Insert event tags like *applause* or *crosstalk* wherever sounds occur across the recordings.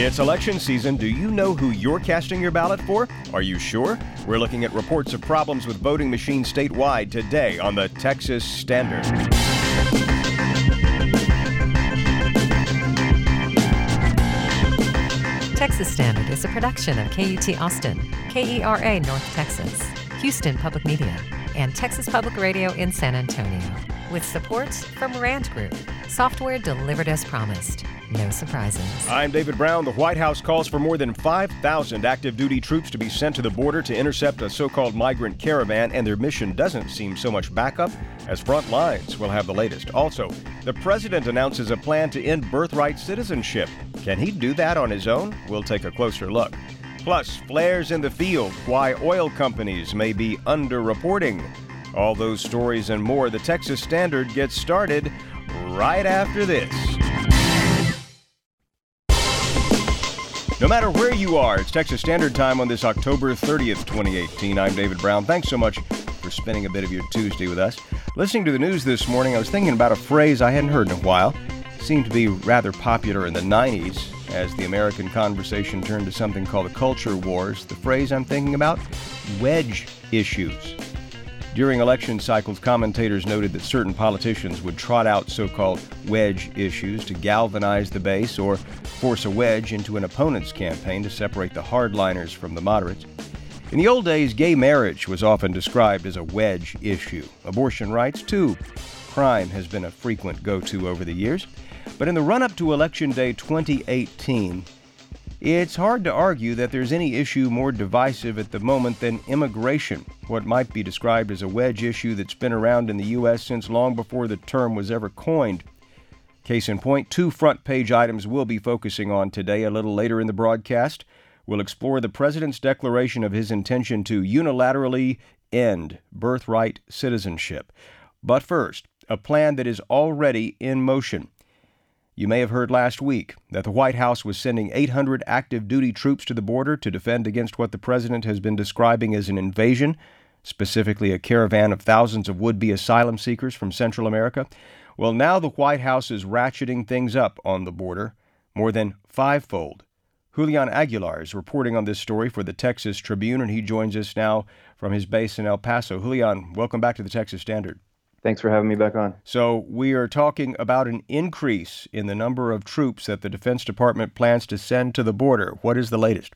It's election season. Do you know who you're casting your ballot for? Are you sure? We're looking at reports of problems with voting machines statewide today on the Texas Standard. Texas Standard is a production of KUT Austin, KERA North Texas, Houston Public Media, and Texas Public Radio in San Antonio, with support from Rand Group, software delivered as promised. No surprises. I'm David Brown. The White House calls for more than 5,000 active duty troops to be sent to the border to intercept a so called migrant caravan, and their mission doesn't seem so much backup as front lines. We'll have the latest. Also, the president announces a plan to end birthright citizenship. Can he do that on his own? We'll take a closer look. Plus, flares in the field, why oil companies may be underreporting. All those stories and more. The Texas Standard gets started right after this. No matter where you are, it's Texas Standard Time on this October 30th, 2018. I'm David Brown. Thanks so much for spending a bit of your Tuesday with us. Listening to the news this morning, I was thinking about a phrase I hadn't heard in a while. It seemed to be rather popular in the 90s as the American conversation turned to something called the culture wars. The phrase I'm thinking about wedge issues. During election cycles, commentators noted that certain politicians would trot out so called wedge issues to galvanize the base or force a wedge into an opponent's campaign to separate the hardliners from the moderates. In the old days, gay marriage was often described as a wedge issue. Abortion rights, too. Crime has been a frequent go to over the years. But in the run up to Election Day 2018, it's hard to argue that there's any issue more divisive at the moment than immigration, what might be described as a wedge issue that's been around in the U.S. since long before the term was ever coined. Case in point, two front page items we'll be focusing on today a little later in the broadcast. We'll explore the President's declaration of his intention to unilaterally end birthright citizenship. But first, a plan that is already in motion. You may have heard last week that the White House was sending 800 active duty troops to the border to defend against what the president has been describing as an invasion, specifically a caravan of thousands of would be asylum seekers from Central America. Well, now the White House is ratcheting things up on the border, more than fivefold. Julian Aguilar is reporting on this story for the Texas Tribune, and he joins us now from his base in El Paso. Julian, welcome back to the Texas Standard. Thanks for having me back on. So, we are talking about an increase in the number of troops that the Defense Department plans to send to the border. What is the latest?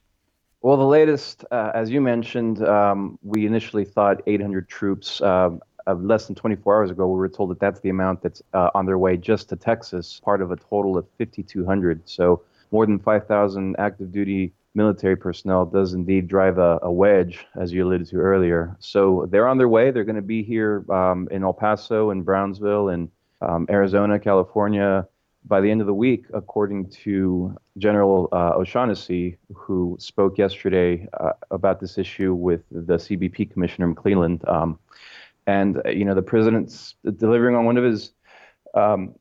Well, the latest, uh, as you mentioned, um, we initially thought 800 troops. Uh, less than 24 hours ago, we were told that that's the amount that's uh, on their way just to Texas, part of a total of 5,200. So, more than 5,000 active duty military personnel does indeed drive a, a, wedge, as you alluded to earlier. So they're on their way. They're going to be here um, in El Paso and Brownsville and um, Arizona, California by the end of the week, according to General uh, O'Shaughnessy, who spoke yesterday uh, about this issue with the CBP Commissioner McClelland. Um, and, uh, you know, the president's delivering on one of his um,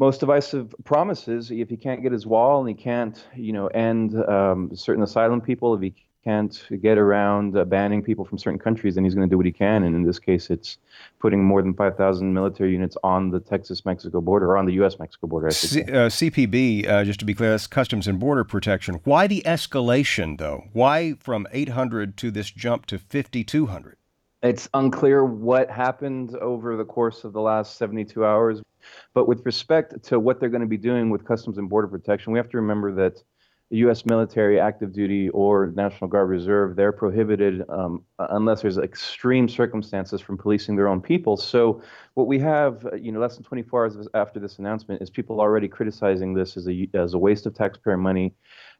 most divisive promises. If he can't get his wall and he can't, you know, end um, certain asylum people, if he can't get around uh, banning people from certain countries, then he's going to do what he can. And in this case, it's putting more than 5,000 military units on the Texas-Mexico border, or on the U.S.-Mexico border. C- uh, CPB, uh, just to be clear, that's Customs and Border Protection. Why the escalation, though? Why from 800 to this jump to 5,200? It's unclear what happened over the course of the last 72 hours. But with respect to what they're going to be doing with Customs and Border Protection, we have to remember that the U.S. military, active duty, or National Guard Reserve, they're prohibited um, unless there's extreme circumstances from policing their own people. So what we have, you know, less than 24 hours after this announcement, is people already criticizing this as a as a waste of taxpayer money,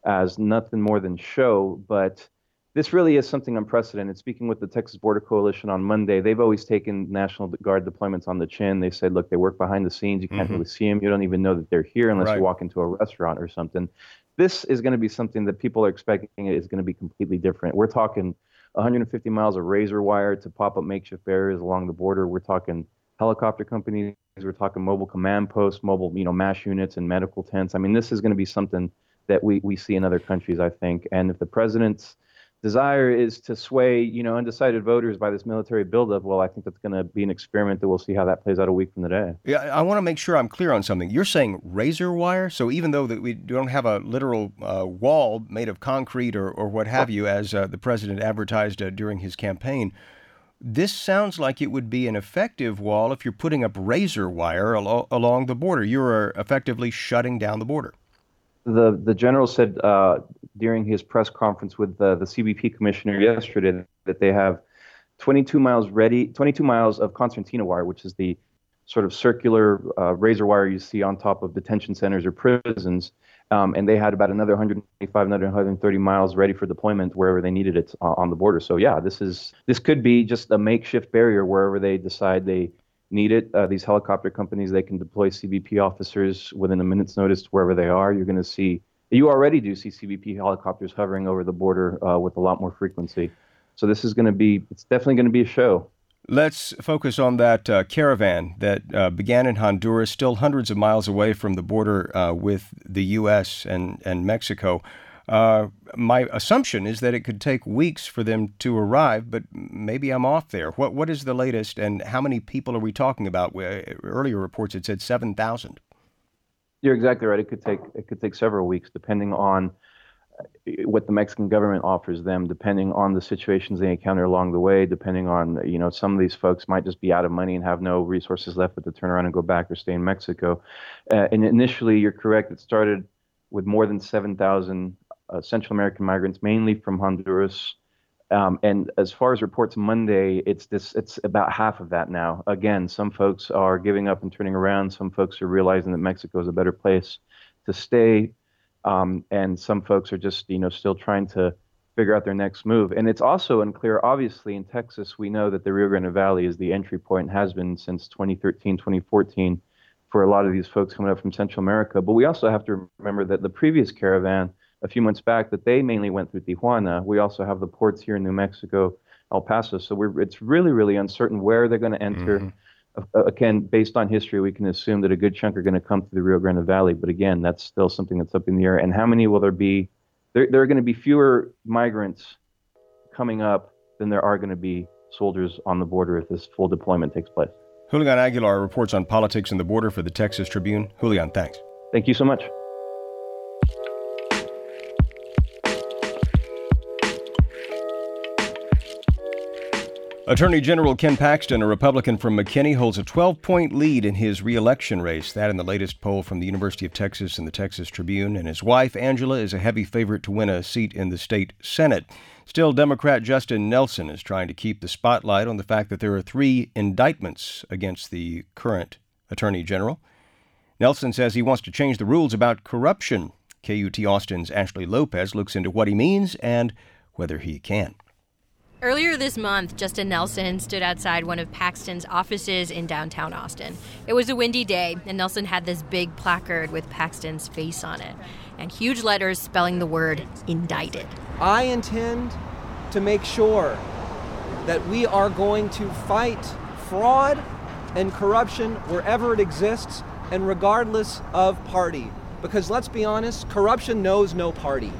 as nothing more than show. But this really is something unprecedented. Speaking with the Texas Border Coalition on Monday, they've always taken National Guard deployments on the chin. They said, look, they work behind the scenes. You can't mm-hmm. really see them. You don't even know that they're here unless right. you walk into a restaurant or something. This is going to be something that people are expecting is going to be completely different. We're talking 150 miles of razor wire to pop up makeshift barriers along the border. We're talking helicopter companies. We're talking mobile command posts, mobile, you know, MASH units and medical tents. I mean, this is going to be something that we, we see in other countries, I think. And if the president's desire is to sway, you know, undecided voters by this military buildup, well, I think that's going to be an experiment that we'll see how that plays out a week from today. Yeah, I want to make sure I'm clear on something. You're saying razor wire, so even though that we don't have a literal uh, wall made of concrete or, or what have you, as uh, the president advertised uh, during his campaign, this sounds like it would be an effective wall if you're putting up razor wire al- along the border. You're effectively shutting down the border. The the general said uh, during his press conference with the, the CBP commissioner yesterday that they have 22 miles ready, 22 miles of concertina wire, which is the sort of circular uh, razor wire you see on top of detention centers or prisons. Um, and they had about another 125, another 130 miles ready for deployment wherever they needed it on the border. So yeah, this is this could be just a makeshift barrier wherever they decide they need it. Uh, these helicopter companies they can deploy CBP officers within a minute's notice wherever they are. You're going to see you already do see CBP helicopters hovering over the border uh, with a lot more frequency. So this is going to be, it's definitely going to be a show. Let's focus on that uh, caravan that uh, began in Honduras, still hundreds of miles away from the border uh, with the U.S. and, and Mexico. Uh, my assumption is that it could take weeks for them to arrive, but maybe I'm off there. What What is the latest, and how many people are we talking about? Earlier reports had said 7,000. You're exactly right. It could take it could take several weeks, depending on uh, what the Mexican government offers them, depending on the situations they encounter along the way, depending on you know some of these folks might just be out of money and have no resources left but to turn around and go back or stay in Mexico. Uh, and initially, you're correct. It started with more than 7,000 uh, Central American migrants, mainly from Honduras, um, and as far as reports Monday, it's this it's about half of that now. Again, some folks are giving up and turning around. Some folks are realizing that Mexico is a better place to stay, um, and some folks are just you know still trying to figure out their next move. And it's also unclear. Obviously, in Texas, we know that the Rio Grande Valley is the entry point, has been since 2013, 2014, for a lot of these folks coming up from Central America. But we also have to remember that the previous caravan a few months back that they mainly went through Tijuana. We also have the ports here in New Mexico, El Paso. So we're, it's really, really uncertain where they're going to enter. Mm-hmm. Uh, again, based on history, we can assume that a good chunk are going to come through the Rio Grande Valley. But again, that's still something that's up in the air. And how many will there be? There, there are going to be fewer migrants coming up than there are going to be soldiers on the border if this full deployment takes place. Julian Aguilar reports on politics and the border for the Texas Tribune. Julian, thanks. Thank you so much. Attorney General Ken Paxton, a Republican from McKinney, holds a 12 point lead in his reelection race. That in the latest poll from the University of Texas and the Texas Tribune. And his wife, Angela, is a heavy favorite to win a seat in the state Senate. Still, Democrat Justin Nelson is trying to keep the spotlight on the fact that there are three indictments against the current Attorney General. Nelson says he wants to change the rules about corruption. KUT Austin's Ashley Lopez looks into what he means and whether he can. Earlier this month, Justin Nelson stood outside one of Paxton's offices in downtown Austin. It was a windy day, and Nelson had this big placard with Paxton's face on it and huge letters spelling the word indicted. I intend to make sure that we are going to fight fraud and corruption wherever it exists and regardless of party. Because let's be honest, corruption knows no party.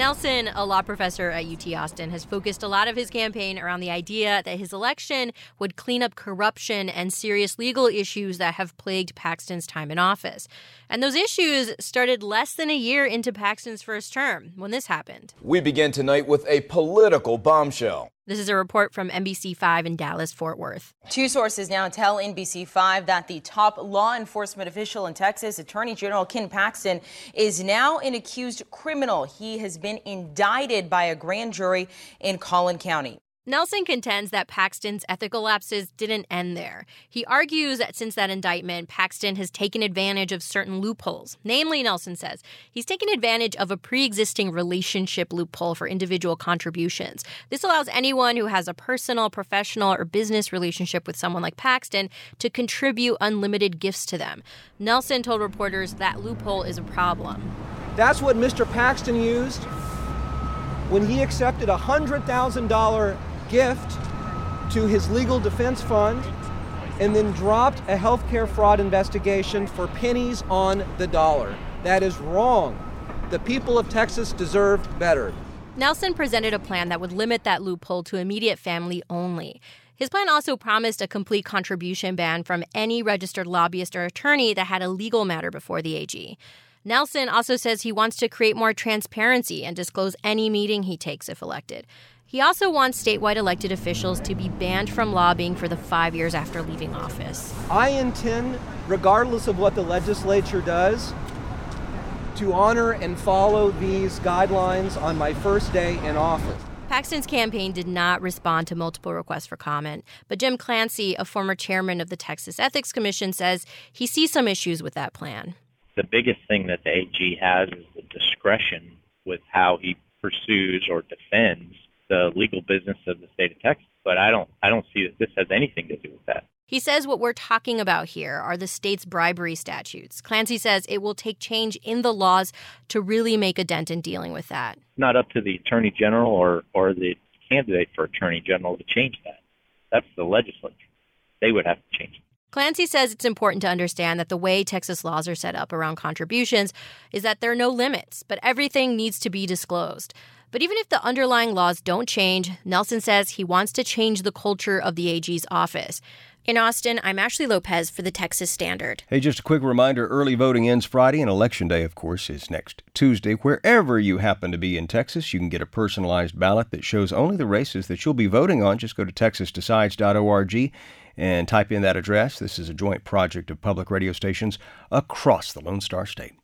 Nelson, a law professor at UT Austin, has focused a lot of his campaign around the idea that his election would clean up corruption and serious legal issues that have plagued Paxton's time in office. And those issues started less than a year into Paxton's first term when this happened. We begin tonight with a political bombshell. This is a report from NBC5 in Dallas, Fort Worth. Two sources now tell NBC5 that the top law enforcement official in Texas, Attorney General Ken Paxton, is now an accused criminal. He has been indicted by a grand jury in Collin County. Nelson contends that Paxton's ethical lapses didn't end there. He argues that since that indictment, Paxton has taken advantage of certain loopholes. Namely, Nelson says, he's taken advantage of a pre existing relationship loophole for individual contributions. This allows anyone who has a personal, professional, or business relationship with someone like Paxton to contribute unlimited gifts to them. Nelson told reporters that loophole is a problem. That's what Mr. Paxton used when he accepted a $100,000 gift to his legal defense fund and then dropped a healthcare fraud investigation for pennies on the dollar. That is wrong. The people of Texas deserve better. Nelson presented a plan that would limit that loophole to immediate family only. His plan also promised a complete contribution ban from any registered lobbyist or attorney that had a legal matter before the AG. Nelson also says he wants to create more transparency and disclose any meeting he takes if elected. He also wants statewide elected officials to be banned from lobbying for the five years after leaving office. I intend, regardless of what the legislature does, to honor and follow these guidelines on my first day in office. Paxton's campaign did not respond to multiple requests for comment, but Jim Clancy, a former chairman of the Texas Ethics Commission, says he sees some issues with that plan. The biggest thing that the AG has is the discretion with how he pursues or defends the legal business of the state of Texas. But I don't I don't see that this has anything to do with that. He says what we're talking about here are the state's bribery statutes. Clancy says it will take change in the laws to really make a dent in dealing with that. Not up to the attorney general or, or the candidate for attorney general to change that. That's the legislature. They would have to change it. Clancy says it's important to understand that the way Texas laws are set up around contributions is that there are no limits, but everything needs to be disclosed. But even if the underlying laws don't change, Nelson says he wants to change the culture of the AG's office. In Austin, I'm Ashley Lopez for the Texas Standard. Hey, just a quick reminder early voting ends Friday, and Election Day, of course, is next Tuesday. Wherever you happen to be in Texas, you can get a personalized ballot that shows only the races that you'll be voting on. Just go to texasdecides.org and type in that address. This is a joint project of public radio stations across the Lone Star State.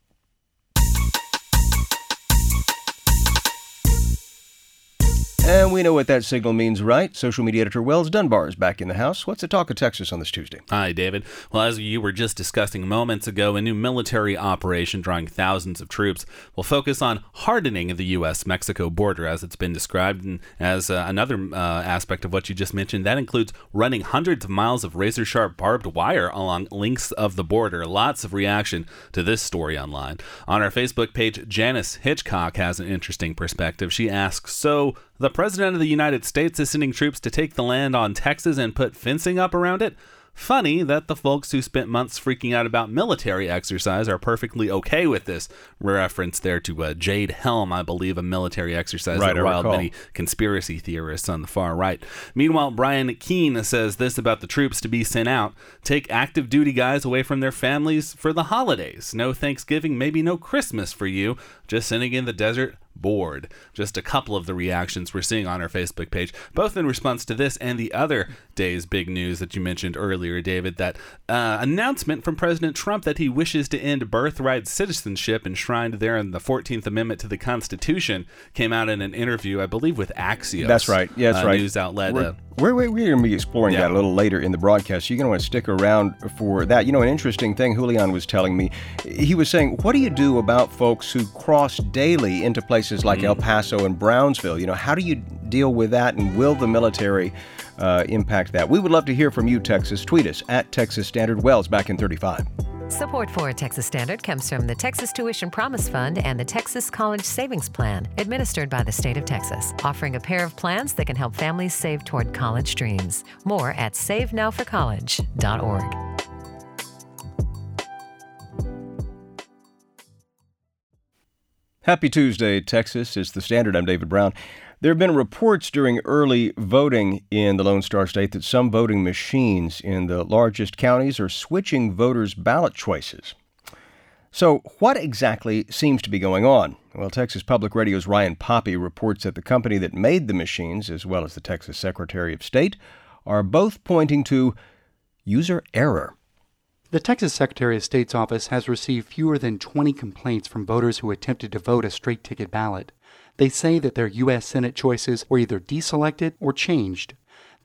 And we know what that signal means, right? Social media editor Wells Dunbar is back in the house. What's the talk of Texas on this Tuesday? Hi, David. Well, as you were just discussing moments ago, a new military operation drawing thousands of troops will focus on hardening the U.S. Mexico border, as it's been described. And as uh, another uh, aspect of what you just mentioned, that includes running hundreds of miles of razor sharp barbed wire along lengths of the border. Lots of reaction to this story online. On our Facebook page, Janice Hitchcock has an interesting perspective. She asks So, the President of the United States is sending troops to take the land on Texas and put fencing up around it? Funny that the folks who spent months freaking out about military exercise are perfectly okay with this. Reference there to uh, Jade Helm, I believe, a military exercise right, that riled many conspiracy theorists on the far right. Meanwhile, Brian Keene says this about the troops to be sent out take active duty guys away from their families for the holidays. No Thanksgiving, maybe no Christmas for you. Just sending in the desert bored. Just a couple of the reactions we're seeing on our Facebook page, both in response to this and the other day's big news that you mentioned earlier, David. That uh, announcement from President Trump that he wishes to end birthright citizenship enshrined there in the 14th Amendment to the Constitution came out in an interview, I believe, with Axios. That's right. Yeah, that's uh, right. News outlet. We're, we're, we're going to be exploring Yeah. that a little later in the broadcast. You're going to want to stick around for that. You know, an interesting thing Julian was telling me, he was saying, what do you do about folks who cross daily into places like El Paso and Brownsville? You know, how do you deal with that, and will the military uh, impact that? We would love to hear from you, Texas. Tweet us at Texas Standard Wells back in 35. Support for Texas Standard comes from the Texas Tuition Promise Fund and the Texas College Savings Plan, administered by the state of Texas, offering a pair of plans that can help families save toward college dreams. More at savenowforcollege.org. Happy Tuesday, Texas. It's the Standard. I'm David Brown. There have been reports during early voting in the Lone Star State that some voting machines in the largest counties are switching voters' ballot choices. So, what exactly seems to be going on? Well, Texas Public Radio's Ryan Poppe reports that the company that made the machines, as well as the Texas Secretary of State, are both pointing to user error. The Texas Secretary of State's office has received fewer than 20 complaints from voters who attempted to vote a straight ticket ballot. They say that their U.S. Senate choices were either deselected or changed.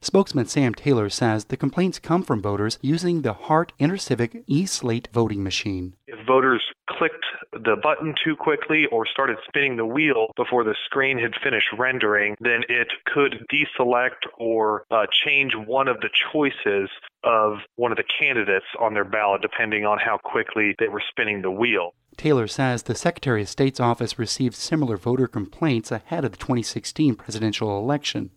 Spokesman Sam Taylor says the complaints come from voters using the Hart InterCivic e-slate voting machine. If voters clicked the button too quickly or started spinning the wheel before the screen had finished rendering, then it could deselect or uh, change one of the choices of one of the candidates on their ballot, depending on how quickly they were spinning the wheel. Taylor says the Secretary of State's office received similar voter complaints ahead of the 2016 presidential election.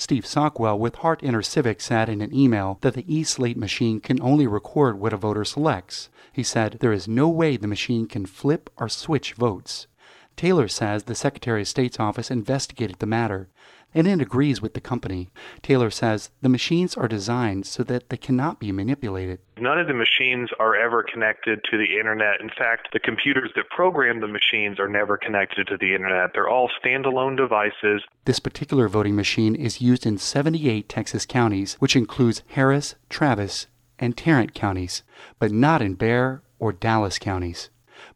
Steve Sockwell with Hart InterCivic said in an email that the e-slate machine can only record what a voter selects. He said there is no way the machine can flip or switch votes. Taylor says the Secretary of State's office investigated the matter and it agrees with the company. Taylor says the machines are designed so that they cannot be manipulated. None of the machines are ever connected to the internet. In fact, the computers that program the machines are never connected to the internet. They're all standalone devices. This particular voting machine is used in 78 Texas counties, which includes Harris, Travis, and Tarrant counties, but not in Bexar or Dallas counties.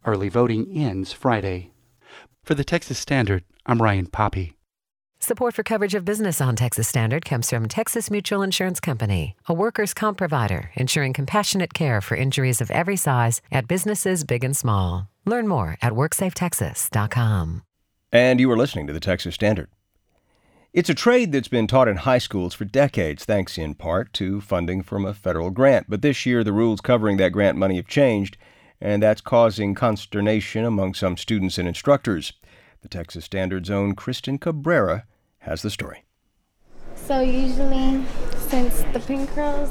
Early voting ends Friday. For the Texas Standard, I'm Ryan Poppe. Support for coverage of business on Texas Standard comes from Texas Mutual Insurance Company, a workers' comp provider ensuring compassionate care for injuries of every size at businesses big and small. Learn more at WorksafeTexas.com. And you are listening to the Texas Standard. It's a trade that's been taught in high schools for decades, thanks in part to funding from a federal grant. But this year, the rules covering that grant money have changed, and that's causing consternation among some students and instructors. The Texas Standard's own Kristen Cabrera has the story. So usually, since the pin curls,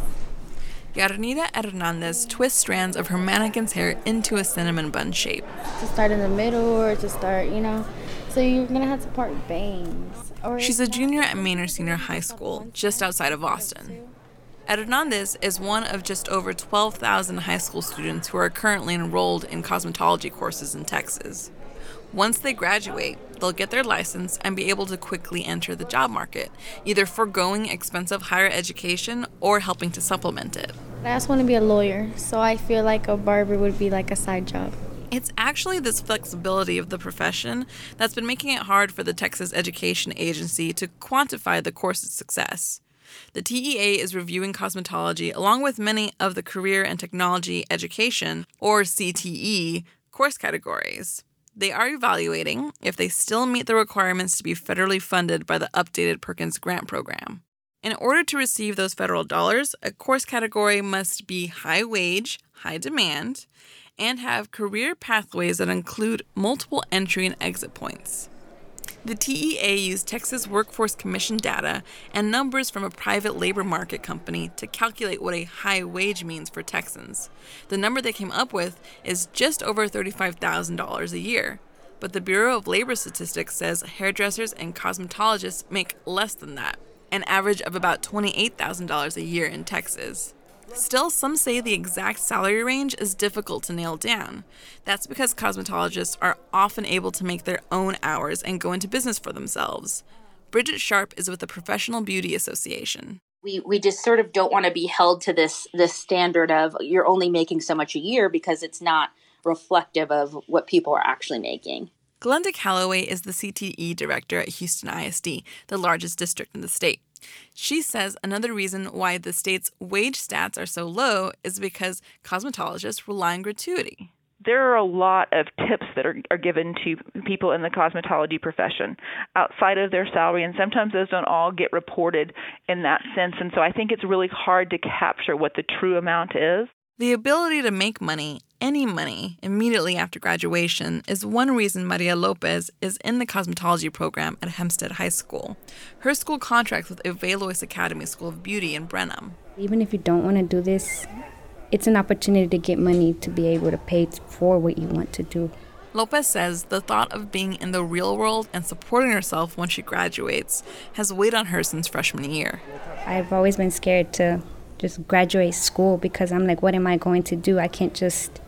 Yarnida Hernandez twists strands of her mannequin's hair into a cinnamon bun shape. To start in the middle or to start, you know, so you're gonna have to part bangs. Or She's a junior at Manor Senior High School, just outside of Austin. Hernandez is one of just over 12,000 high school students who are currently enrolled in cosmetology courses in Texas. Once they graduate, they'll get their license and be able to quickly enter the job market, either foregoing expensive higher education or helping to supplement it. I just want to be a lawyer, so I feel like a barber would be like a side job. It's actually this flexibility of the profession that's been making it hard for the Texas Education Agency to quantify the course's success. The TEA is reviewing cosmetology along with many of the career and technology education, or CTE, course categories. They are evaluating if they still meet the requirements to be federally funded by the updated Perkins Grant Program. In order to receive those federal dollars, a course category must be high wage, high demand, and have career pathways that include multiple entry and exit points. The TEA used Texas Workforce Commission data and numbers from a private labor market company to calculate what a high wage means for Texans. The number they came up with is just over $35,000 a year. But the Bureau of Labor Statistics says hairdressers and cosmetologists make less than that, an average of about $28,000 a year in Texas. Still, some say the exact salary range is difficult to nail down. That's because cosmetologists are often able to make their own hours and go into business for themselves. Bridget Sharp is with the Professional Beauty Association. We, we just sort of don't want to be held to this this standard of you're only making so much a year because it's not reflective of what people are actually making. Glenda Calloway is the CTE director at Houston ISD, the largest district in the state. She says another reason why the state's wage stats are so low is because cosmetologists rely on gratuity there are a lot of tips that are, are given to people in the cosmetology profession outside of their salary, and sometimes those don't all get reported in that sense. And so I think it's really hard to capture what the true amount is. The ability to make money, any money, immediately after graduation is one reason Maria Lopez is in the cosmetology program at Hempstead High School. Her school contracts with Evaluis Academy School of Beauty in Brenham. Even if you don't want to do this, it's an opportunity to get money to be able to pay for what you want to do. Lopez says the thought of being in the real world and supporting herself when she graduates has weighed on her since freshman year. I've always been scared to just graduate school because I'm like, what am I going to do? I can't just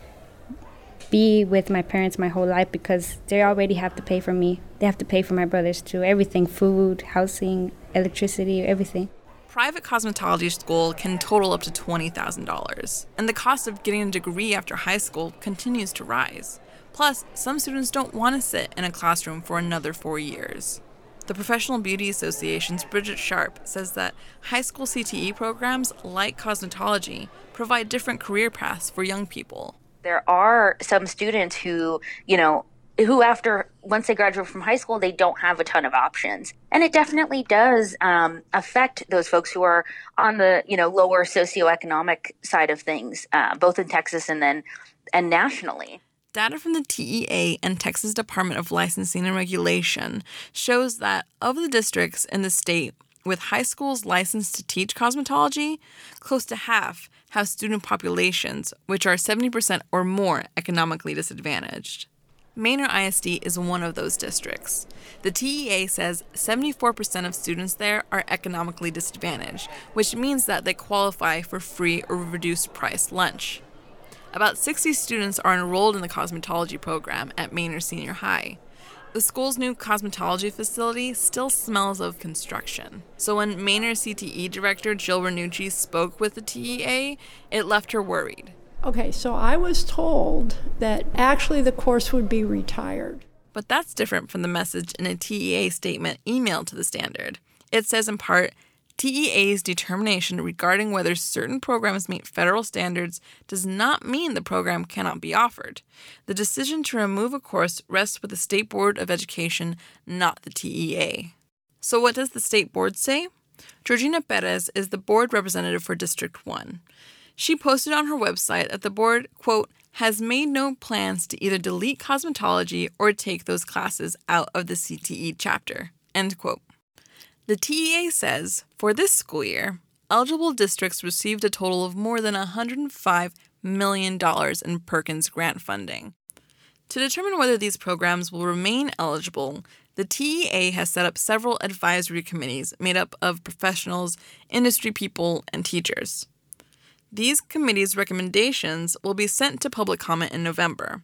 be with my parents my whole life because they already have to pay for me. They have to pay for my brothers too. Everything food, housing, electricity, everything. Private cosmetology school can total up to $20,000, and the cost of getting a degree after high school continues to rise. Plus, some students don't want to sit in a classroom for another four years. The Professional Beauty Association's Bridget Sharp says that high school CTE programs like cosmetology provide different career paths for young people. There are some students who, you know, who after once they graduate from high school they don't have a ton of options and it definitely does um, affect those folks who are on the you know lower socioeconomic side of things uh, both in texas and then and nationally Data from the TEA and Texas Department of Licensing and Regulation shows that of the districts in the state with high schools licensed to teach cosmetology, close to half have student populations which are 70% or more economically disadvantaged. Manor ISD is one of those districts. The TEA says 74% of students there are economically disadvantaged, which means that they qualify for free or reduced price lunch. About 60 students are enrolled in the cosmetology program at Manor Senior High. The school's new cosmetology facility still smells of construction. So when Manor CTE director Jill Renucci spoke with the TEA, it left her worried. Okay, so I was told that actually the course would be retired. But that's different from the message in a TEA statement emailed to the Standard. It says in part, TEA's determination regarding whether certain programs meet federal standards does not mean the program cannot be offered. The decision to remove a course rests with the State Board of Education, not the TEA. So, what does the State Board say? Georgina Perez is the board representative for District 1. She posted on her website that the board, quote, has made no plans to either delete cosmetology or take those classes out of the CTE chapter, end quote. The TEA says for this school year, eligible districts received a total of more than $105 million in Perkins grant funding. To determine whether these programs will remain eligible, the TEA has set up several advisory committees made up of professionals, industry people, and teachers. These committees' recommendations will be sent to public comment in November.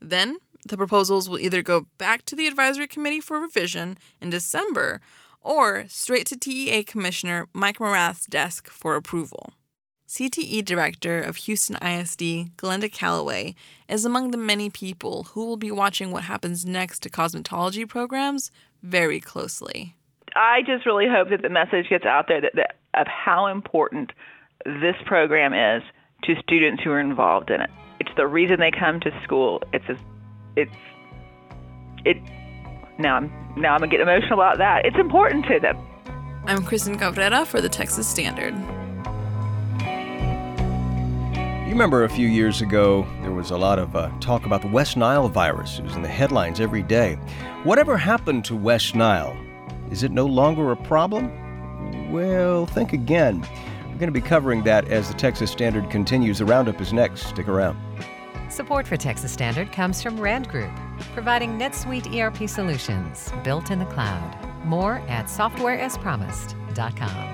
Then, the proposals will either go back to the advisory committee for revision in December or straight to TEA Commissioner Mike Morath's desk for approval. CTE Director of Houston ISD, Glenda Calloway, is among the many people who will be watching what happens next to cosmetology programs very closely. I just really hope that the message gets out there that, that of how important this program is to students who are involved in it. It's the reason they come to school. It's a, it's it. Now I'm now I'm gonna get emotional about that. It's important to them. I'm Kristen Cabrera for the Texas Standard. You remember a few years ago, there was a lot of uh, talk about the West Nile virus. It was in the headlines every day. Whatever happened to West Nile? Is it no longer a problem? Well, think again. We're going to be covering that as the Texas Standard continues. The roundup is next. Stick around. Support for Texas Standard comes from Rand Group, providing NetSuite ERP solutions built in the cloud. More at softwareaspromised.com.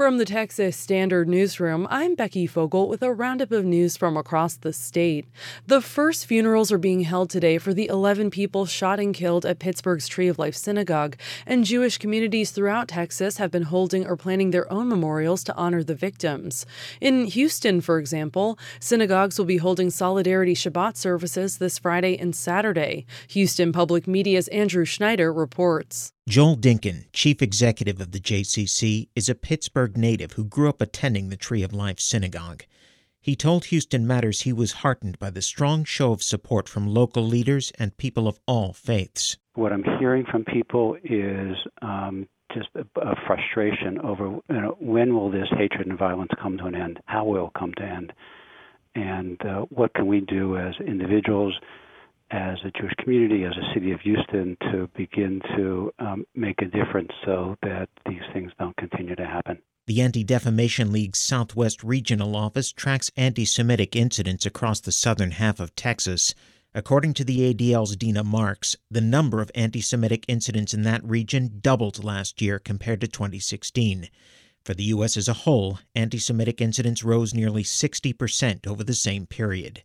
From the Texas Standard Newsroom, I'm Becky Fogel with a roundup of news from across the state. The first funerals are being held today for the 11 people shot and killed at Pittsburgh's Tree of Life Synagogue, and Jewish communities throughout Texas have been holding or planning their own memorials to honor the victims. In Houston, for example, synagogues will be holding Solidarity Shabbat services this Friday and Saturday. Houston Public Media's Andrew Schneider reports. Joel Dinkin, chief executive of the JCC, is a Pittsburgh native who grew up attending the Tree of Life Synagogue. He told Houston Matters he was heartened by the strong show of support from local leaders and people of all faiths. What I'm hearing from people is um, just a, a, frustration over you know, when will this hatred and violence come to an end? How will it come to an end? And uh, what can we do as individuals, as a Jewish community, as a city of Houston, to begin to um, make a difference so that these things don't continue to happen. The Anti Defamation League's Southwest Regional Office tracks anti Semitic incidents across the southern half of Texas. According to the ADL's Dina Marks, the number of anti Semitic incidents in that region doubled last year compared to 2016. For the U.S. as a whole, anti Semitic incidents rose nearly 60% over the same period.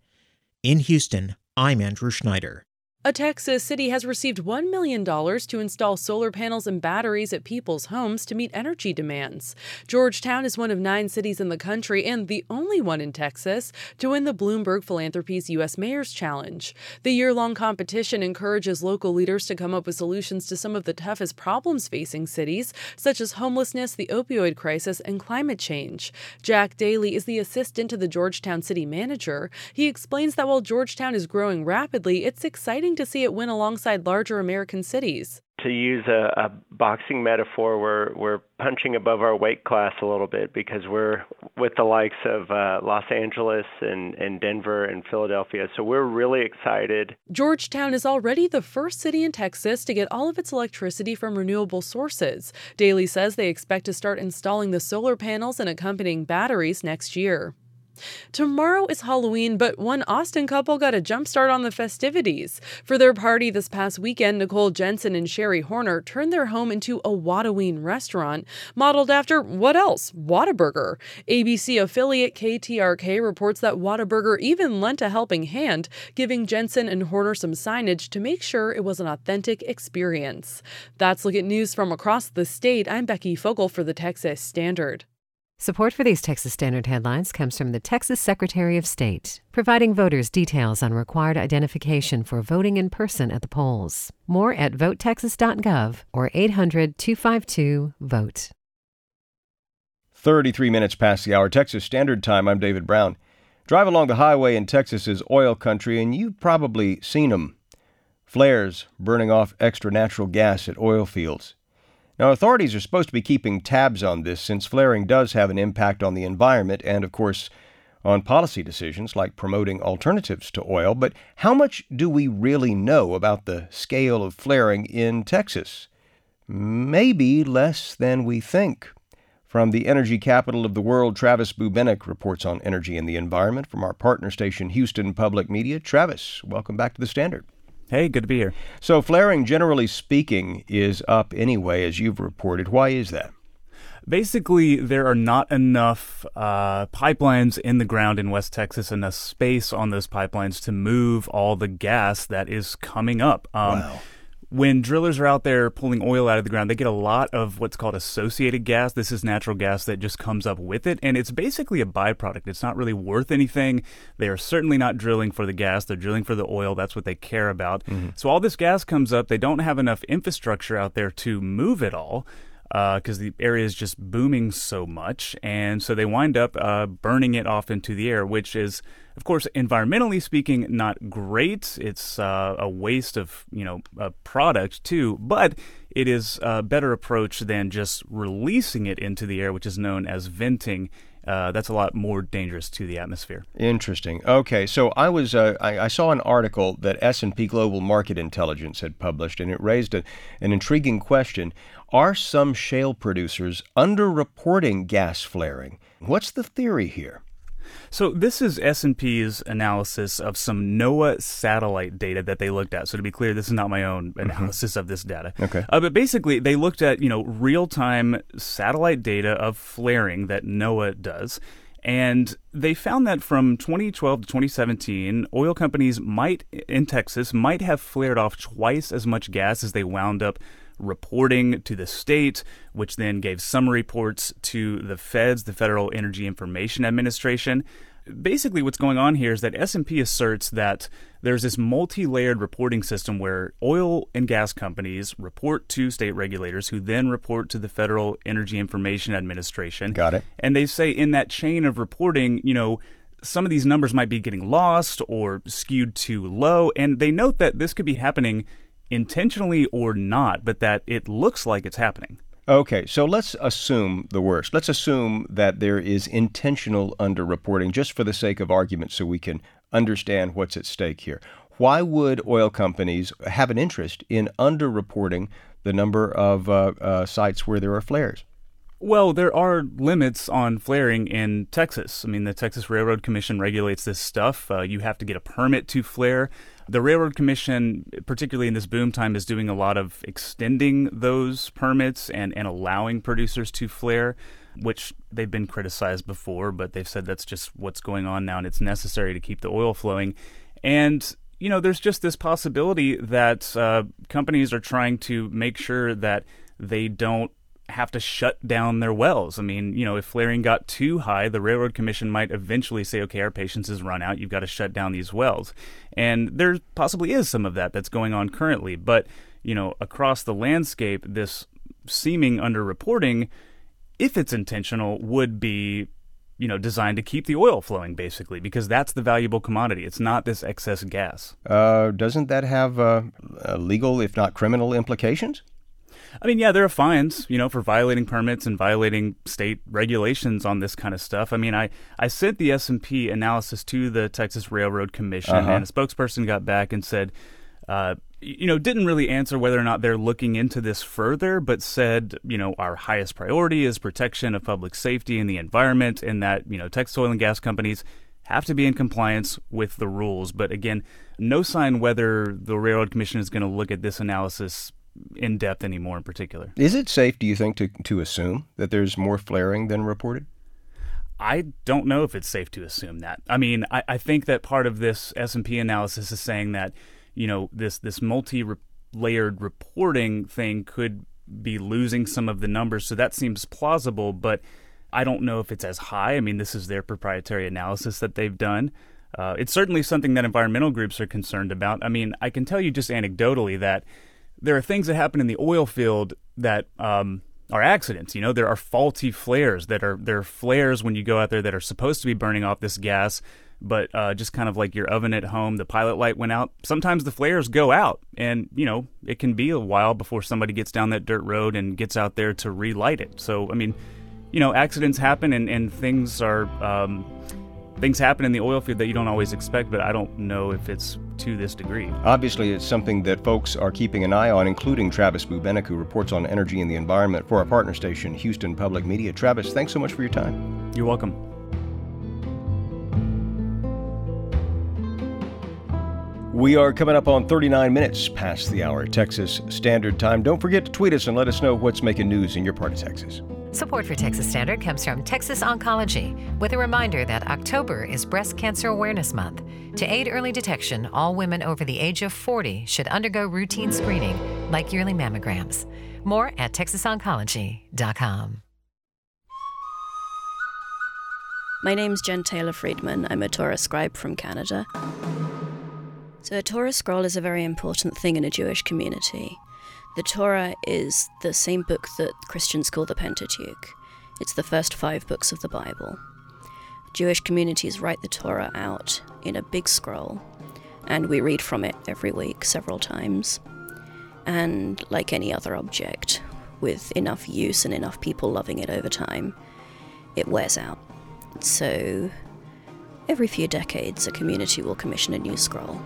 In Houston, I'm Andrew Schneider. A Texas city has received $1 million to install solar panels and batteries at people's homes to meet energy demands. Georgetown is one of nine cities in the country and the only one in Texas to win the Bloomberg Philanthropies U.S. Mayor's Challenge. The year long competition encourages local leaders to come up with solutions to some of the toughest problems facing cities, such as homelessness, the opioid crisis, and climate change. Jack Daly is the assistant to the Georgetown city manager. He explains that while Georgetown is growing rapidly, it's exciting hoping to see it win alongside larger American cities. To use a, a boxing metaphor, we're we're punching above our weight class a little bit because we're with the likes of uh, Los Angeles and, and Denver and Philadelphia. So we're really excited. Georgetown is already the first city in Texas to get all of its electricity from renewable sources. Daly says they expect to start installing the solar panels and accompanying batteries next year. Tomorrow is Halloween, but one Austin couple got a jump start on the festivities. For their party this past weekend, Nicole Jensen and Sherry Horner turned their home into a Whataween restaurant, modeled after what else? Whataburger. ABC affiliate KTRK reports that Whataburger even lent a helping hand, giving Jensen and Horner some signage to make sure it was an authentic experience. That's Look at News from across the state. I'm Becky Fogel for the Texas Standard. Support for these Texas Standard headlines comes from the Texas Secretary of State, providing voters details on required identification for voting in person at the polls. More at votetexas.gov or 800 252 VOTE. 33 minutes past the hour, Texas Standard Time. I'm David Brown. Drive along the highway in Texas's oil country, and you've probably seen them flares burning off extra natural gas at oil fields. Now, authorities are supposed to be keeping tabs on this since flaring does have an impact on the environment and, of course, on policy decisions like promoting alternatives to oil. But how much do we really know about the scale of flaring in Texas? Maybe less than we think. From the energy capital of the world, Travis Bubenik reports on energy and the environment from our partner station, Houston Public Media. Travis, welcome back to the Standard. Hey, good to be here. So, flaring, generally speaking, is up anyway, as you've reported. Why is that? Basically, there are not enough uh, pipelines in the ground in West Texas, enough space on those pipelines to move all the gas that is coming up. Um, wow when drillers are out there pulling oil out of the ground, they get a lot of what's called associated gas. This is natural gas that just comes up with it, and it's basically a byproduct. It's not really worth anything. They are certainly not drilling for the gas, they're drilling for the oil. That's what they care about. Mm-hmm. So all this gas comes up. They don't have enough infrastructure out there to move it all because uh, the area is just booming so much. And so they wind up uh, burning it off into the air, which is, of course, environmentally speaking, not great. It's uh, a waste of, you know, a product too, but it is a better approach than just releasing it into the air, which is known as venting. Uh, that's a lot more dangerous to the atmosphere. Interesting. Okay, so I was uh, I, I, saw an article that S and P Global Market Intelligence had published, and it raised a, an intriguing question: Are some shale producers underreporting gas flaring? What's the theory here? So this is S&P's analysis of some NOAA satellite data that they looked at. So to be clear, this is not my own mm-hmm. analysis mm-hmm. of this data. Okay. Uh, but basically, they looked at you know real-time satellite data of flaring that NOAA does. And they found that from 2012 to 2017, oil companies might in Texas might have flared off twice as much gas as they wound up reporting to the state, which then gave some reports to the feds, the Federal Energy Information Administration. Basically, what's going on here is that S&P asserts that there's this multi-layered reporting system where oil and gas companies report to state regulators, who then report to the Federal Energy Information Administration. Got it. And they say in that chain of reporting, you know, some of these numbers might be getting lost or skewed too low. And they note that this could be happening intentionally or not, but that it looks like it's happening. Okay, so let's assume the worst. Let's assume that there is intentional underreporting, just for the sake of argument, so we can understand what's at stake here. Why would oil companies have an interest in underreporting the number of uh, uh, sites where there are flares? Well, there are limits on flaring in Texas. I mean, the Texas Railroad Commission regulates this stuff. Uh, you have to get a permit to flare. The Railroad Commission, particularly in this boom time, is doing a lot of extending those permits and, and allowing producers to flare, which they've been criticized before, but they've said that's just what's going on now and it's necessary to keep the oil flowing. And you know, there's just this possibility that uh, companies are trying to make sure that they don't have to shut down their wells. I mean, you know, if flaring got too high, the Railroad Commission might eventually say, okay, our patience has run out. You've got to shut down these wells. And there possibly is some of that that's going on currently. But, you know, across the landscape, this seeming underreporting, if it's intentional, would be you know, designed to keep the oil flowing, basically, because that's the valuable commodity. It's not this excess gas. Uh, doesn't that have uh, uh, legal, if not criminal, implications? I mean, yeah, there are fines, you know, for violating permits and violating state regulations on this kind of stuff. I mean, I, I sent the S&P analysis to the Texas Railroad Commission, Uh-huh. and a spokesperson got back and said, uh, you know, didn't really answer whether or not they're looking into this further, but said, you know, our highest priority is protection of public safety and the environment, and that, you know, Texas oil and gas companies have to be in compliance with the rules. But again, no sign whether the Railroad Commission is going to look at this analysis in depth anymore in particular. Is it safe, do you think, to, to assume that there's more flaring than reported? I don't know if it's safe to assume that. I mean, I, I think that part of this S and P analysis is saying that, you know, this this multi-layered reporting thing could be losing some of the numbers. So that seems plausible, but I don't know if it's as high. I mean, this is their proprietary analysis that they've done. Uh, it's certainly something that environmental groups are concerned about. I mean, I can tell you just anecdotally that there are things that happen in the oil field that um, are accidents. You know, there are faulty flares that are there are flares when you go out there that are supposed to be burning off this gas, but uh, just kind of like your oven at home, the pilot light went out. Sometimes the flares go out, and you know it can be a while before somebody gets down that dirt road and gets out there to relight it. So I mean, you know, accidents happen, and and things are. Um, Things happen in the oil field that you don't always expect, but I don't know if it's to this degree. Obviously, it's something that folks are keeping an eye on, including Travis Bubenik, who reports on energy and the environment for our partner station, Houston Public Media. Travis, thanks so much for your time. You're welcome. We are coming up on 39 minutes past the hour, Texas Standard Time. Don't forget to tweet us and let us know what's making news in your part of Texas. Support for Texas Standard comes from Texas Oncology, with a reminder that October is Breast Cancer Awareness Month. To aid early detection, all women over the age of 40 should undergo routine screening, like yearly mammograms. More at texasoncology.com. My name's Jen Taylor Friedman. I'm a Torah scribe from Canada. So, a Torah scroll is a very important thing in a Jewish community. The Torah is the same book that Christians call the Pentateuch. It's the first five books of the Bible. Jewish communities write the Torah out in a big scroll, and we read from it every week several times. And like any other object, with enough use and enough people loving it over time, it wears out. So, every few decades, a community will commission a new scroll.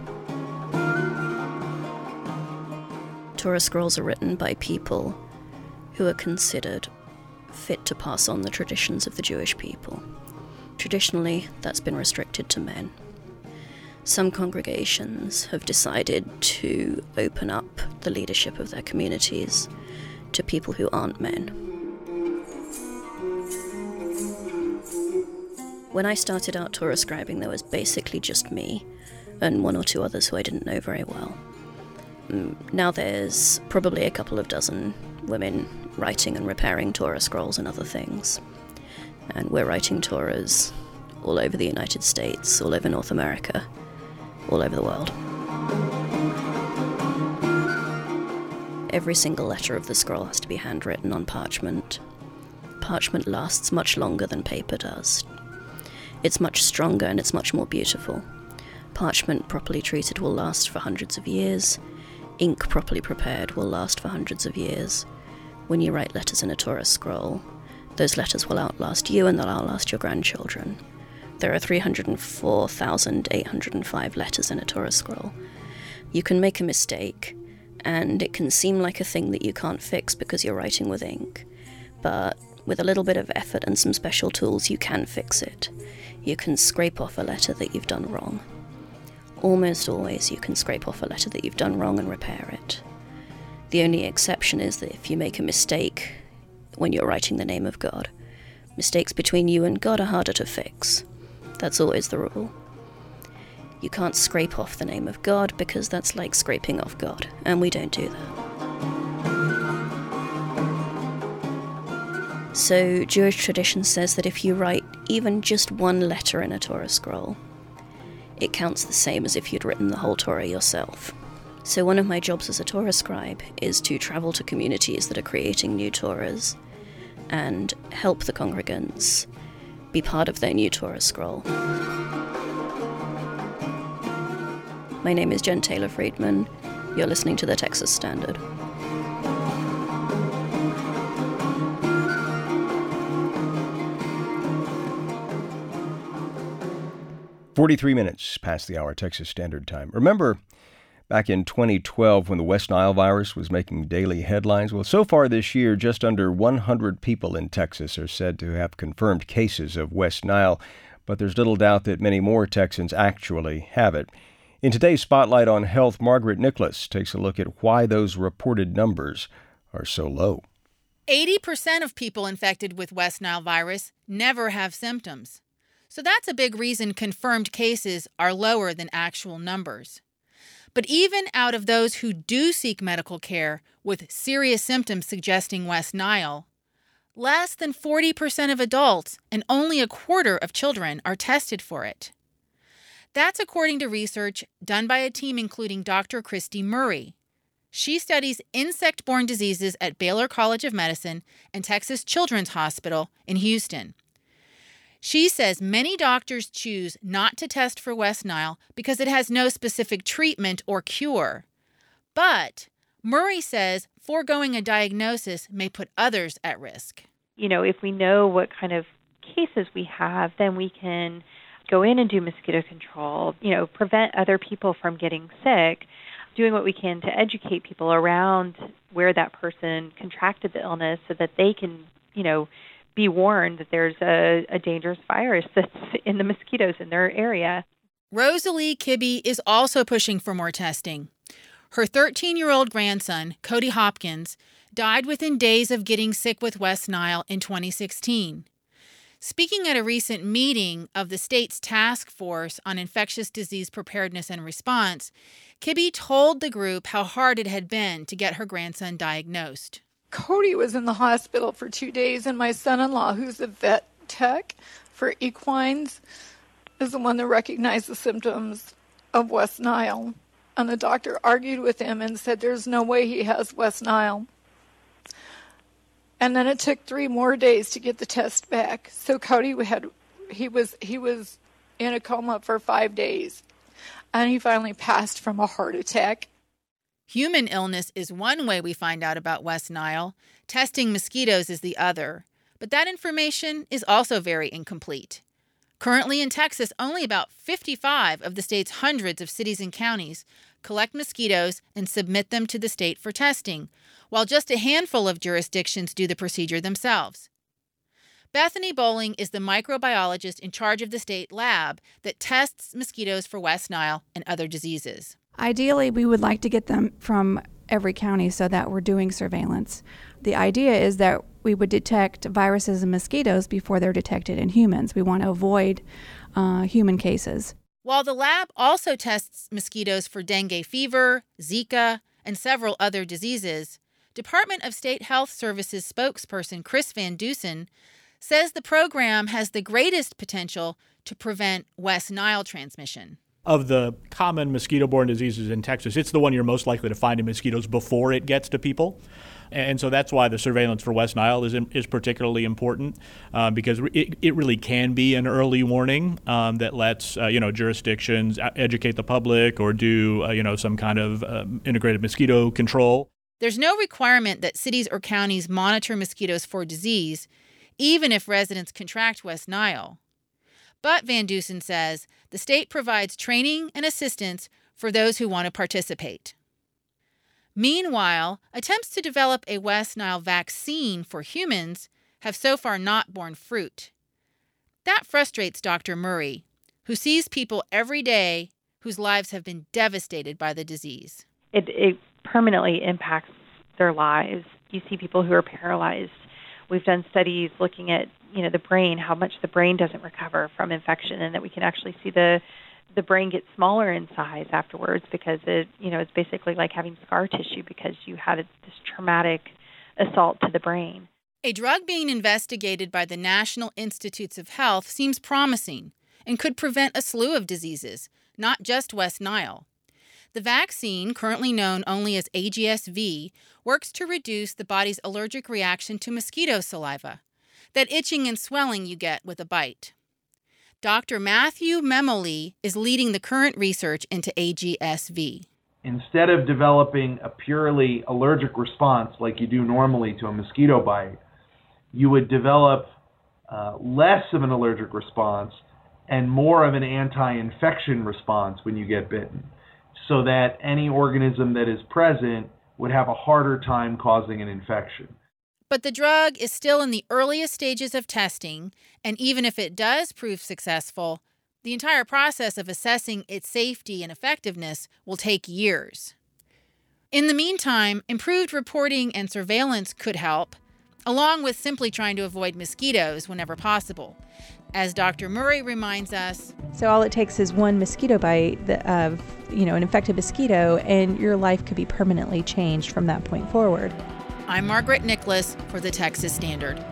Torah scrolls are written by people who are considered fit to pass on the traditions of the Jewish people. Traditionally, that's been restricted to men. Some congregations have decided to open up the leadership of their communities to people who aren't men. When I started out Torah scribing, there was basically just me and one or two others who I didn't know very well. Mm, Now there's probably a couple of dozen women writing and repairing Torah scrolls and other things. And we're writing Torahs all over the United States, all over North America, all over the world. Every single letter of the scroll has to be handwritten on parchment. Parchment lasts much longer than paper does. It's much stronger and it's much more beautiful. Parchment properly treated will last for hundreds of years. Ink properly prepared will last for hundreds of years. When you write letters in a Torah scroll, those letters will outlast you and they'll outlast your grandchildren. There are 304,805 letters in a Torah scroll. You can make a mistake, and it can seem like a thing that you can't fix because you're writing with ink. But with a little bit of effort and some special tools, you can fix it. You can scrape off a letter that you've done wrong. Almost always, you can scrape off a letter that you've done wrong and repair it. The only exception is that if you make a mistake when you're writing the name of God, mistakes between you and God are harder to fix. That's always the rule. You can't scrape off the name of God because that's like scraping off God, and we don't do that. So, Jewish tradition says that if you write even just one letter in a Torah scroll, it counts the same as if you'd written the whole Torah yourself. So, one of my jobs as a Torah scribe is to travel to communities that are creating new Torahs and help the congregants be part of their new Torah scroll. My name is Jen Taylor Friedman. You're listening to the Texas Standard. 43 minutes past the hour, Texas Standard Time. Remember back in 2012 when the West Nile virus was making daily headlines? Well, so far this year, just under 100 people in Texas are said to have confirmed cases of West Nile, but there's little doubt that many more Texans actually have it. In today's Spotlight on Health, Margaret Nicholas takes a look at why those reported numbers are so low. 80% of people infected with West Nile virus never have symptoms. So that's a big reason confirmed cases are lower than actual numbers. But even out of those who do seek medical care with serious symptoms suggesting West Nile, less than 40% of adults and only a quarter of children are tested for it. That's according to research done by a team including Dr. Kristy Murray. She studies insect borne diseases at Baylor College of Medicine and Texas Children's Hospital in Houston. She says many doctors choose not to test for West Nile because it has no specific treatment or cure. But Murray says foregoing a diagnosis may put others at risk. You know, if we know what kind of cases we have, then we can go in and do mosquito control, you know, prevent other people from getting sick, doing what we can to educate people around where that person contracted the illness so that they can, you know, be warned that there's a, a dangerous virus that's in the mosquitoes in their area. Rosalie Kibbe is also pushing for more testing. Her 13 year old grandson, Cody Hopkins, died within days of getting sick with West Nile in 2016. Speaking at a recent meeting of the state's task force on infectious disease preparedness and response, Kibbe told the group how hard it had been to get her grandson diagnosed. Cody was in the hospital for two days, and my son in law, who's a vet tech for equines, is the one that recognized the symptoms of West Nile. And the doctor argued with him and said there's no way he has West Nile. And then it took three more days to get the test back. So Cody had he was he was in a coma for five days. And he finally passed from a heart attack Human illness is one way we find out about West Nile, testing mosquitoes is the other. But that information is also very incomplete. Currently in Texas, only about 55 of the state's hundreds of cities and counties collect mosquitoes and submit them to the state for testing, while just a handful of jurisdictions do the procedure themselves. Bethany Bolling is the microbiologist in charge of the state lab that tests mosquitoes for West Nile and other diseases. Ideally, we would like to get them from every county so that we're doing surveillance. The idea is that we would detect viruses and mosquitoes before they're detected in humans. We want to avoid uh, human cases. While the lab also tests mosquitoes for dengue fever, Zika, and several other diseases, Department of State Health Services spokesperson Chris Van Deusen says the program has the greatest potential to prevent West Nile transmission of the common mosquito borne diseases in Texas, it's the one you're most likely to find in mosquitoes before it gets to people. And so that's why the surveillance for West Nile is, is particularly important uh, because it, it really can be an early warning um, that lets uh, you know jurisdictions educate the public or do uh, you know some kind of um, integrated mosquito control. There's no requirement that cities or counties monitor mosquitoes for disease, even if residents contract West Nile. But Van Deusen says the state provides training and assistance for those who want to participate. Meanwhile, attempts to develop a West Nile vaccine for humans have so far not borne fruit. That frustrates Dr. Murray, who sees people every day whose lives have been devastated by the disease. It, it permanently impacts their lives. You see people who are paralyzed. We've done studies looking at you know the brain, how much the brain doesn't recover from infection, and that we can actually see the the brain get smaller in size afterwards because it you know it's basically like having scar tissue because you had this traumatic assault to the brain. A drug being investigated by the National Institutes of Health seems promising and could prevent a slew of diseases, not just West Nile. The vaccine, currently known only as AGSV, works to reduce the body's allergic reaction to mosquito saliva. That itching and swelling you get with a bite. Dr. Matthew Memoli is leading the current research into AGSV. Instead of developing a purely allergic response like you do normally to a mosquito bite, you would develop uh, less of an allergic response and more of an anti infection response when you get bitten, so that any organism that is present would have a harder time causing an infection. But the drug is still in the earliest stages of testing, and even if it does prove successful, the entire process of assessing its safety and effectiveness will take years. In the meantime, improved reporting and surveillance could help, along with simply trying to avoid mosquitoes whenever possible. As Dr. Murray reminds us, so all it takes is one mosquito bite of, you know, an infected mosquito and your life could be permanently changed from that point forward. I'm Margaret Nicholas for the Texas Standard.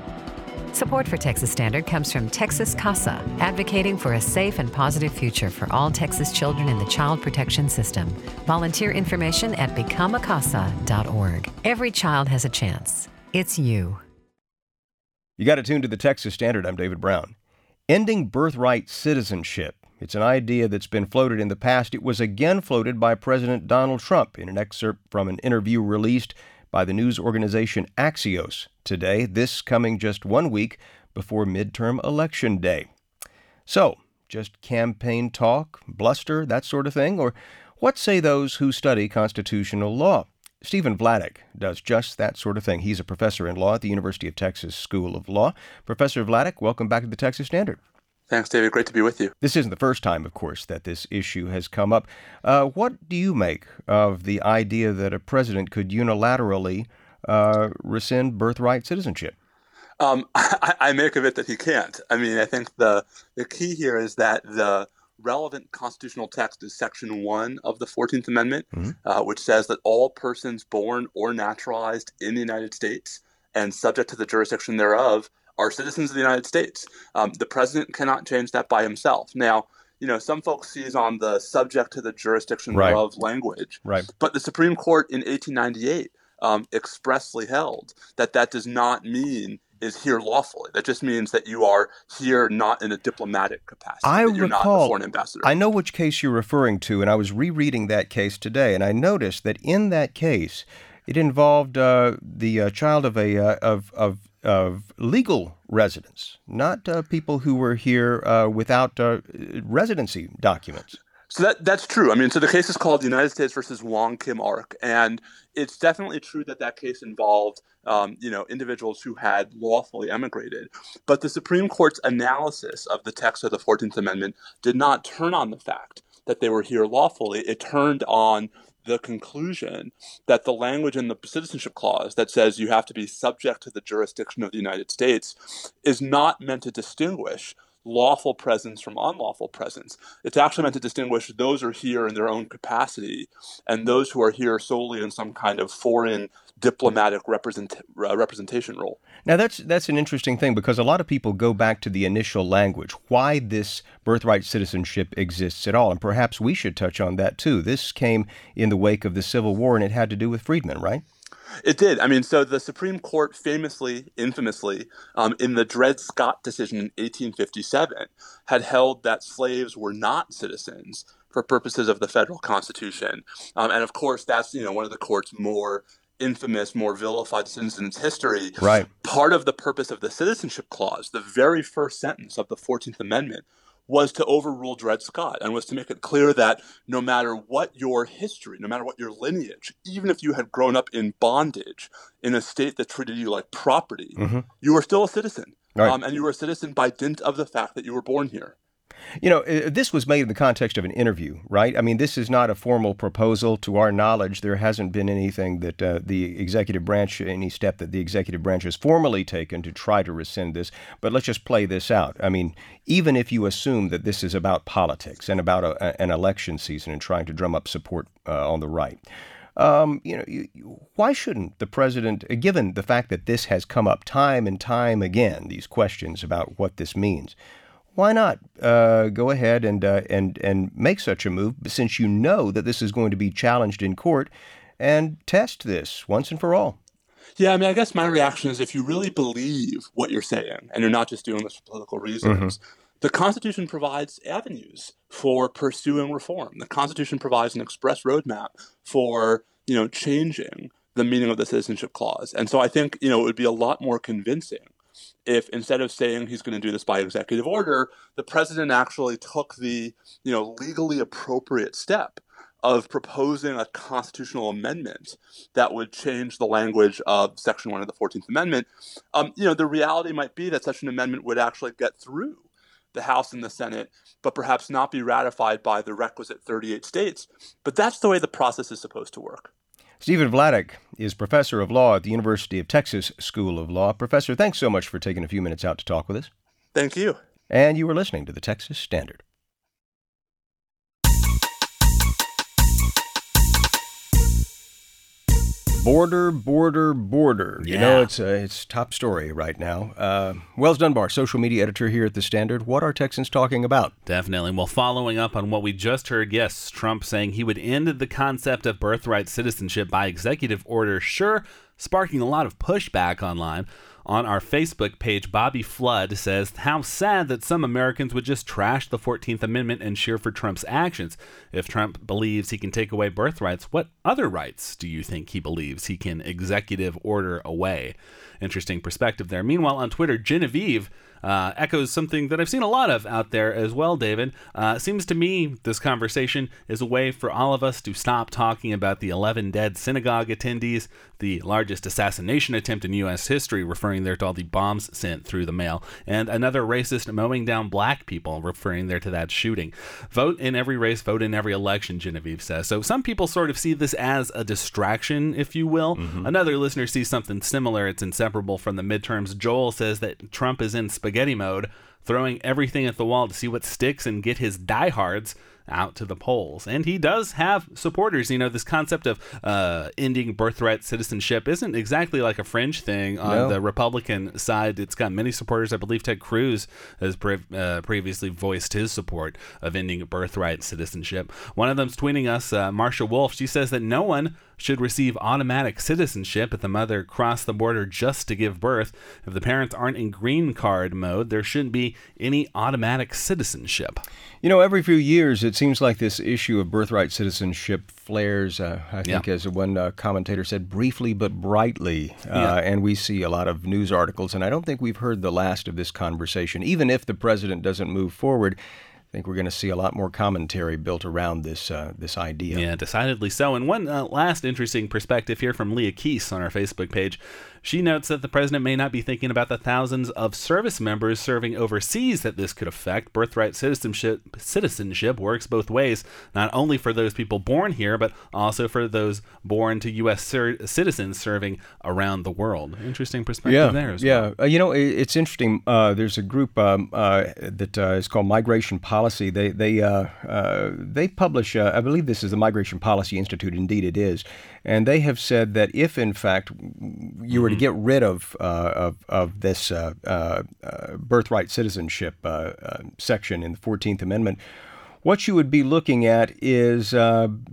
Support for Texas Standard comes from Texas CASA, advocating for a safe and positive future for all Texas children in the child protection system. Volunteer information at becomeacasa.org. Every child has a chance. It's you. You got to tune to the Texas Standard. I'm David Brown. Ending birthright citizenship. It's an idea that's been floated in the past. It was again floated by President Donald Trump in an excerpt from an interview released by the news organization Axios today, this coming just one week before midterm election day. So, just campaign talk, bluster, that sort of thing? Or what say those who study constitutional law? Stephen Vladeck does just that sort of thing. He's a professor in law at the University of Texas School of Law. Professor Vladeck, welcome back to the Texas Standard. Thanks, David. Great to be with you. This isn't the first time, of course, that this issue has come up. Uh, what do you make of the idea that a president could unilaterally uh, rescind birthright citizenship? Um, *laughs* I, I, make of it that he can't. I mean, I think the the key here is that the relevant constitutional text is Section One of the Fourteenth Amendment, mm-hmm. uh, which says that all persons born or naturalized in the United States and subject to the jurisdiction thereof are citizens of the United States. Um, the president cannot change that by himself. Now, you know, some folks seize on the subject to the jurisdiction right. of language. Right. But the Supreme Court in 1898 um, expressly held that that does not mean is here lawfully. That just means that you are here not in a diplomatic capacity. I recall, foreign ambassador. I know which case you're referring to, and I was rereading that case today, and I noticed that in that case, it involved uh, the uh, child of a uh, of of of legal residents, not uh, people who were here uh, without uh, residency documents. So that that's true. I mean, so the case is called United States versus Wong Kim Ark, and it's definitely true that that case involved, um, you know, individuals who had lawfully emigrated. But the Supreme Court's analysis of the text of the Fourteenth Amendment did not turn on the fact that they were here lawfully. It turned on the conclusion that the language in the citizenship clause that says you have to be subject to the jurisdiction of the United States is not meant to distinguish lawful presence from unlawful presence. It's actually meant to distinguish those who are here in their own capacity and those who are here solely in some kind of foreign diplomatic represent, uh, representation role. Now that's that's an interesting thing because a lot of people go back to the initial language, why this birthright citizenship exists at all, and perhaps we should touch on that too. This came in the wake of the Civil War, and it had to do with freedmen, right? It did. I mean, so the Supreme Court famously, infamously, um, in the Dred Scott decision in 1857, had held that slaves were not citizens for purposes of the federal constitution. Um, and of course, that's you know one of the court's more infamous, more vilified decisions in its history. Right. Part of the purpose of the Citizenship Clause, the very first sentence of the 14th Amendment, was to overrule Dred Scott and was to make it clear that no matter what your history, no matter what your lineage, even if you had grown up in bondage in a state that treated you like property, mm-hmm. you were still a citizen. Right. Um, and you were a citizen by dint of the fact that you were born here. You know, this was made in the context of an interview, right? I mean, this is not a formal proposal. To our knowledge, there hasn't been anything that uh, the executive branch, any step that the executive branch has formally taken to try to rescind this. But let's just play this out. I mean, even if you assume that this is about politics and about a, an election season and trying to drum up support uh, on the right. Um, you know, you, why shouldn't the president, given the fact that this has come up time and time again, these questions about what this means, why not uh, go ahead and uh, and and make such a move since you know that this is going to be challenged in court and test this once and for all? Yeah, I mean, I guess my reaction is if you really believe what you're saying and you're not just doing this for political reasons, mm-hmm. the Constitution provides avenues for pursuing reform. The Constitution provides an express roadmap for, you know, changing the meaning of the citizenship clause. And so I think, you know, it would be a lot more convincing if instead of saying he's going to do this by executive order, the president actually took the, you know, legally appropriate step of proposing a constitutional amendment that would change the language of Section 1 of the 14th Amendment, um, you know, the reality might be that such an amendment would actually get through the House and the Senate, but perhaps not be ratified by the requisite 38 states. But that's the way the process is supposed to work. Stephen Vladeck is professor of law at the University of Texas School of Law. Professor, thanks so much for taking a few minutes out to talk with us. Thank you. And you were listening to the Texas Standard. Border, border, border. Yeah. You know, it's uh, it's top story right now. Uh, Wells Dunbar, social media editor here at the Standard. What are Texans talking about? Definitely. Well, following up on what we just heard, yes, Trump saying he would end the concept of birthright citizenship by executive order. Sure, sparking a lot of pushback online. On our Facebook page, Bobby Flood says, How sad that some Americans would just trash the 14th Amendment and cheer for Trump's actions. If Trump believes he can take away birthrights, what other rights do you think he believes he can executive order away? Interesting perspective there. Meanwhile, on Twitter, Genevieve uh, echoes something that I've seen a lot of out there as well, David. Uh, seems to me this conversation is a way for all of us to stop talking about the 11 dead synagogue attendees, the largest assassination attempt in U.S. history, referring there to all the bombs sent through the mail, and another racist mowing down black people, referring there to that shooting. Vote in every race, vote in every election, Genevieve says. So some people sort of see this as a distraction, if you will. Mm-hmm. Another listener sees something similar. It's inseparable from the midterms. Joel says that Trump is in spaghetti mode, throwing everything at the wall to see what sticks and get his diehards out to the polls. And he does have supporters. You know, this concept of uh, ending birthright citizenship isn't exactly like a fringe thing on no. the Republican side. It's got many supporters. I believe Ted Cruz has pre- uh, previously voiced his support of ending birthright citizenship. One of them's tweeting us, uh, Marsha Wolf. She says that no one should receive automatic citizenship if the mother crossed the border just to give birth. If the parents aren't in green card mode, there shouldn't be any automatic citizenship. You know, every few years, it seems like this issue of birthright citizenship flares. Uh, I think, yeah. as one uh, commentator said, briefly but brightly. Uh, yeah. And we see a lot of news articles, and I don't think we've heard the last of this conversation. Even if the president doesn't move forward, I think we're going to see a lot more commentary built around this uh, this idea. Yeah, decidedly so. And one uh, last interesting perspective here from Leah Keese on our Facebook page. She notes that the president may not be thinking about the thousands of service members serving overseas that this could affect. Birthright citizenship citizenship works both ways, not only for those people born here, but also for those born to U.S. Ser- citizens serving around the world. Interesting perspective yeah, there as yeah. well. Yeah, uh, you know, it, it's interesting. Uh, there's a group um, uh, that uh, is called Migration Policy. They they uh, uh, they publish. I believe this is the Migration Policy Institute. Indeed, it is and they have said that if, in fact, you were to mm-hmm. get rid of uh, of, of this uh, uh, uh birthright citizenship uh, uh, section in the Fourteenth Amendment, what you would be looking at is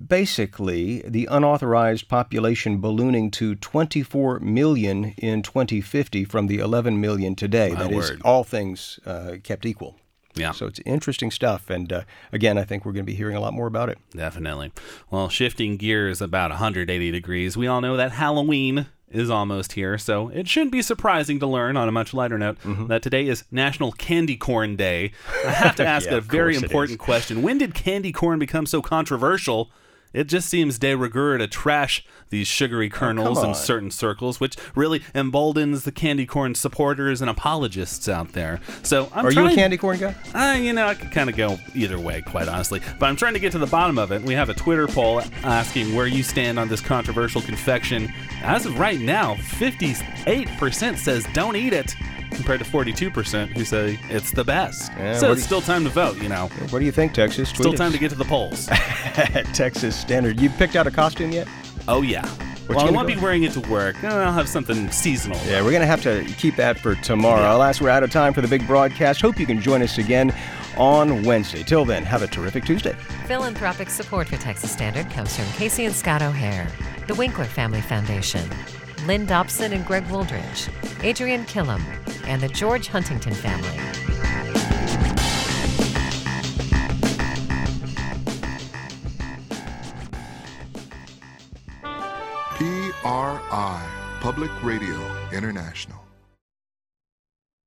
basically the unauthorized population ballooning to 24 million in 2050 from the 11 million today. My that word. is, all things kept equal. Yeah. So it's interesting stuff. And uh, again, I think we're going to be hearing a lot more about it. Definitely. Well, shifting gears about 180 degrees, we all know that Halloween is almost here, so it shouldn't be surprising to learn, on a much lighter note, mm-hmm. that today is National Candy Corn Day. I have to *laughs* ask yeah, a very important question. When did candy corn become so controversial? It just seems de rigueur to trash these sugary oh, kernels oh, in certain circles, which really emboldens the candy corn supporters and apologists out there. So I'm Are trying, you a candy corn guy? Uh, you know, I could kind of go either way, quite honestly. But I'm trying to get to the bottom of it. We have a Twitter poll asking where you stand on this controversial confection. As of right now, 58% says don't eat it compared to 42% who say it's the best. Yeah, so it's you, still time to vote, you know. What do you think, Texas? Tweet still time to get to the polls. *laughs* Texas Standard. You picked out a costume yet? Oh, yeah. What well, I won't be wearing it to work. Uh, I'll have something seasonal. Yeah, we're going to have to keep that for tomorrow. Yeah. Alas, we're out of time for the big broadcast. Hope you can join us again on Wednesday. Till then, have a terrific Tuesday. Philanthropic support for Texas Standard comes from Casey and Scott O'Hare, the Winkler Family Foundation, Lynn Dobson and Greg Wooldridge, Adrian Killam, and the George Huntington family. PRI, Public Radio International.